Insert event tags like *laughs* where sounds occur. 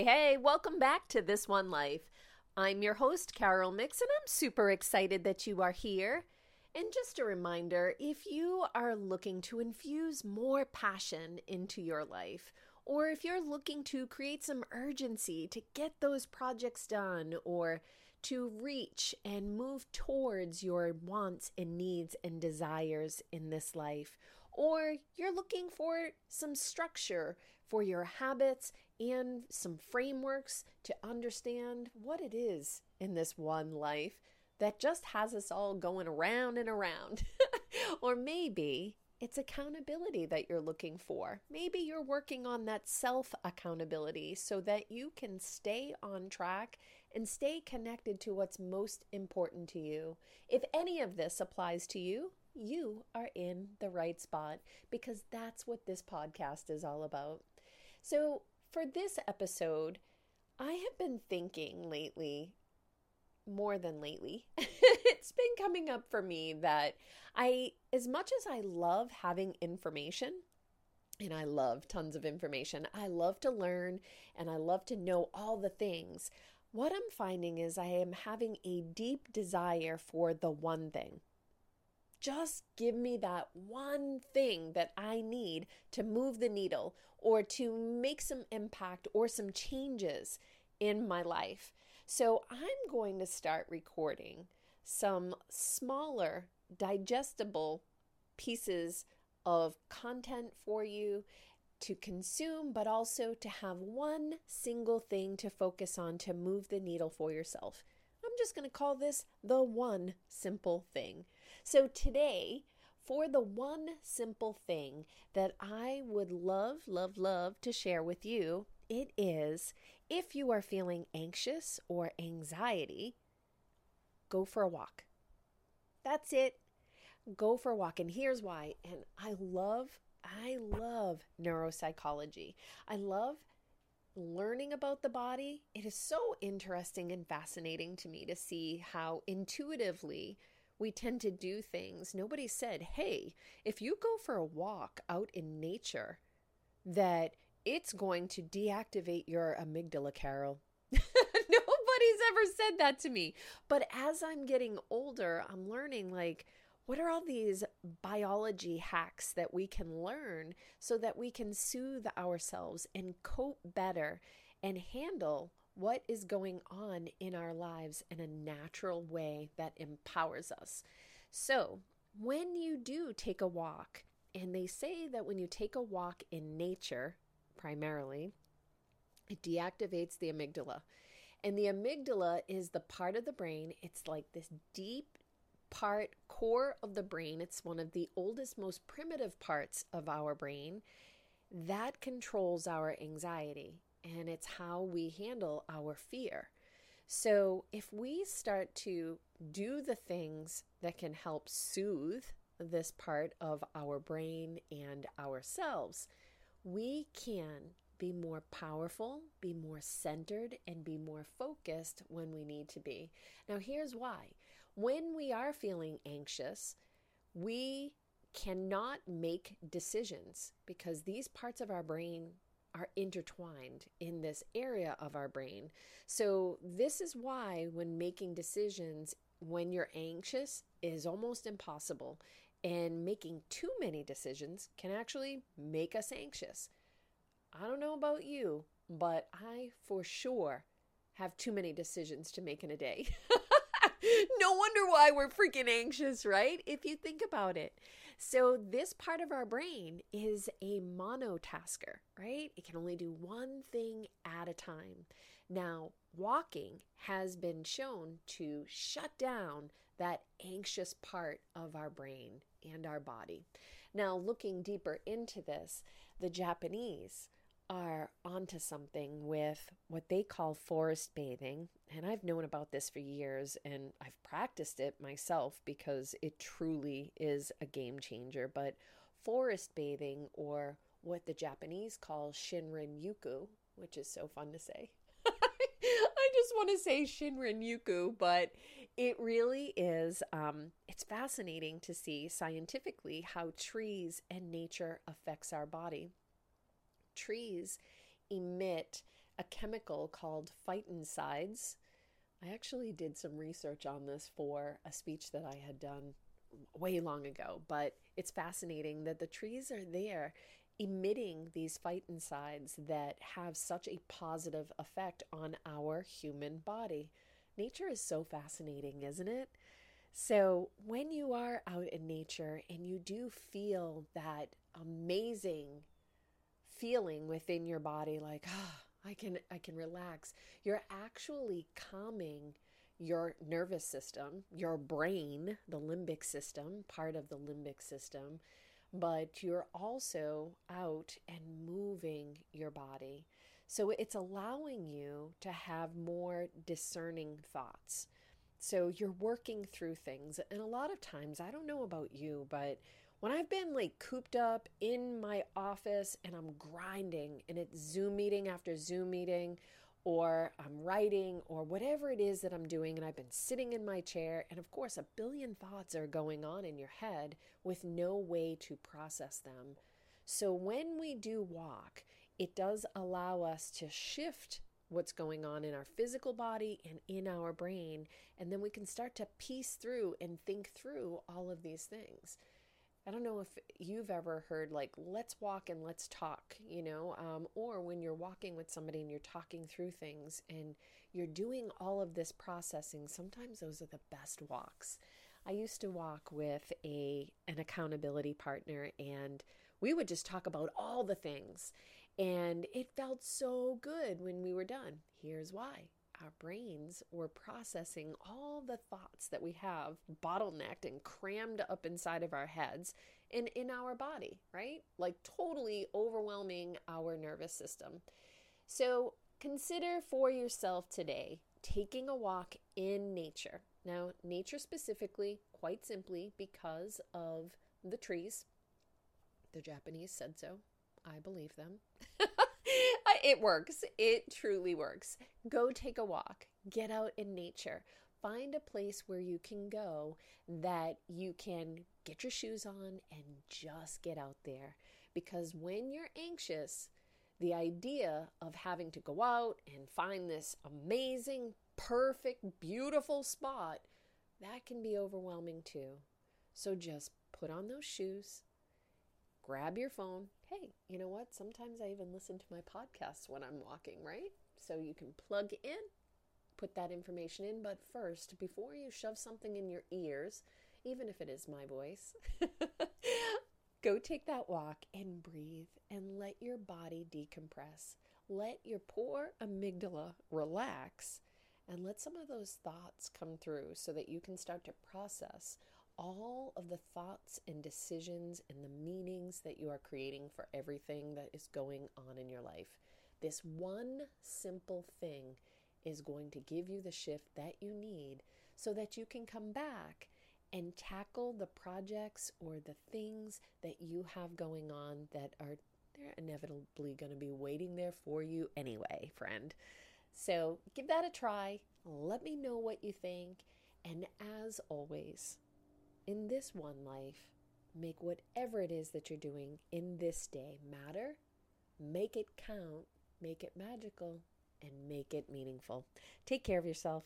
Hey, hey, welcome back to This One Life. I'm your host, Carol Mix, and I'm super excited that you are here. And just a reminder if you are looking to infuse more passion into your life, or if you're looking to create some urgency to get those projects done, or to reach and move towards your wants and needs and desires in this life, or you're looking for some structure for your habits and some frameworks to understand what it is in this one life that just has us all going around and around. *laughs* or maybe it's accountability that you're looking for. Maybe you're working on that self accountability so that you can stay on track and stay connected to what's most important to you. If any of this applies to you, you are in the right spot because that's what this podcast is all about. So, for this episode, I have been thinking lately, more than lately, *laughs* it's been coming up for me that I, as much as I love having information, and I love tons of information, I love to learn and I love to know all the things. What I'm finding is I am having a deep desire for the one thing. Just give me that one thing that I need to move the needle or to make some impact or some changes in my life. So I'm going to start recording some smaller, digestible pieces of content for you to consume, but also to have one single thing to focus on to move the needle for yourself. Just going to call this the one simple thing. So today, for the one simple thing that I would love, love, love to share with you, it is if you are feeling anxious or anxiety, go for a walk. That's it. Go for a walk. And here's why. And I love, I love neuropsychology. I love learning about the body. It is so interesting and fascinating to me to see how intuitively we tend to do things. Nobody said, hey, if you go for a walk out in nature, that it's going to deactivate your amygdala, Carol. *laughs* Nobody's ever said that to me. But as I'm getting older, I'm learning like, what are all these biology hacks that we can learn so that we can soothe ourselves and cope better and handle what is going on in our lives in a natural way that empowers us. So, when you do take a walk, and they say that when you take a walk in nature, primarily, it deactivates the amygdala. And the amygdala is the part of the brain, it's like this deep part, core of the brain. It's one of the oldest, most primitive parts of our brain that controls our anxiety and it's how we handle our fear. So, if we start to do the things that can help soothe this part of our brain and ourselves, we can be more powerful, be more centered, and be more focused when we need to be. Now, here's why when we are feeling anxious, we cannot make decisions because these parts of our brain are intertwined in this area of our brain. So, this is why when making decisions when you're anxious is almost impossible, and making too many decisions can actually make us anxious. I don't know about you, but I for sure have too many decisions to make in a day. *laughs* no wonder why we're freaking anxious, right? If you think about it. So, this part of our brain is a monotasker, right? It can only do one thing at a time. Now, walking has been shown to shut down that anxious part of our brain and our body. Now, looking deeper into this, the Japanese are onto something with what they call forest bathing. And I've known about this for years and I've practiced it myself because it truly is a game changer. But forest bathing, or what the Japanese call Shinrin Yoku, which is so fun to say. *laughs* I just want to say Shinrin Yoku, but it really is, um, it's fascinating to see scientifically how trees and nature affects our body trees emit a chemical called phytoncides. I actually did some research on this for a speech that I had done way long ago, but it's fascinating that the trees are there emitting these phytoncides that have such a positive effect on our human body. Nature is so fascinating, isn't it? So, when you are out in nature and you do feel that amazing feeling within your body like, ah, oh, I can I can relax. You're actually calming your nervous system, your brain, the limbic system, part of the limbic system, but you're also out and moving your body. So it's allowing you to have more discerning thoughts. So you're working through things. And a lot of times, I don't know about you, but when I've been like cooped up in my office and I'm grinding and it's Zoom meeting after Zoom meeting, or I'm writing, or whatever it is that I'm doing, and I've been sitting in my chair, and of course, a billion thoughts are going on in your head with no way to process them. So when we do walk, it does allow us to shift what's going on in our physical body and in our brain. And then we can start to piece through and think through all of these things. I don't know if you've ever heard like, let's walk and let's talk, you know, um, or when you're walking with somebody and you're talking through things and you're doing all of this processing, sometimes those are the best walks. I used to walk with a an accountability partner and we would just talk about all the things and it felt so good when we were done. Here's why our brains were processing all the thoughts that we have bottlenecked and crammed up inside of our heads and in our body, right? Like totally overwhelming our nervous system. So consider for yourself today taking a walk in nature. Now, nature specifically, quite simply, because of the trees. The Japanese said so. I believe them. *laughs* it works. It truly works. Go take a walk, get out in nature. Find a place where you can go that you can get your shoes on and just get out there. Because when you're anxious, the idea of having to go out and find this amazing, perfect, beautiful spot, that can be overwhelming too. So just put on those shoes, grab your phone. Hey, you know what? Sometimes I even listen to my podcasts when I'm walking, right? So you can plug in, put that information in. But first, before you shove something in your ears, even if it is my voice, *laughs* go take that walk and breathe and let your body decompress. Let your poor amygdala relax and let some of those thoughts come through so that you can start to process all of the thoughts and decisions and the meanings that you are creating for everything that is going on in your life. This one simple thing is going to give you the shift that you need so that you can come back and tackle the projects or the things that you have going on that are they're inevitably going to be waiting there for you anyway, friend. So, give that a try. Let me know what you think. And as always, in this one life, make whatever it is that you're doing in this day matter, make it count, make it magical, and make it meaningful. Take care of yourself.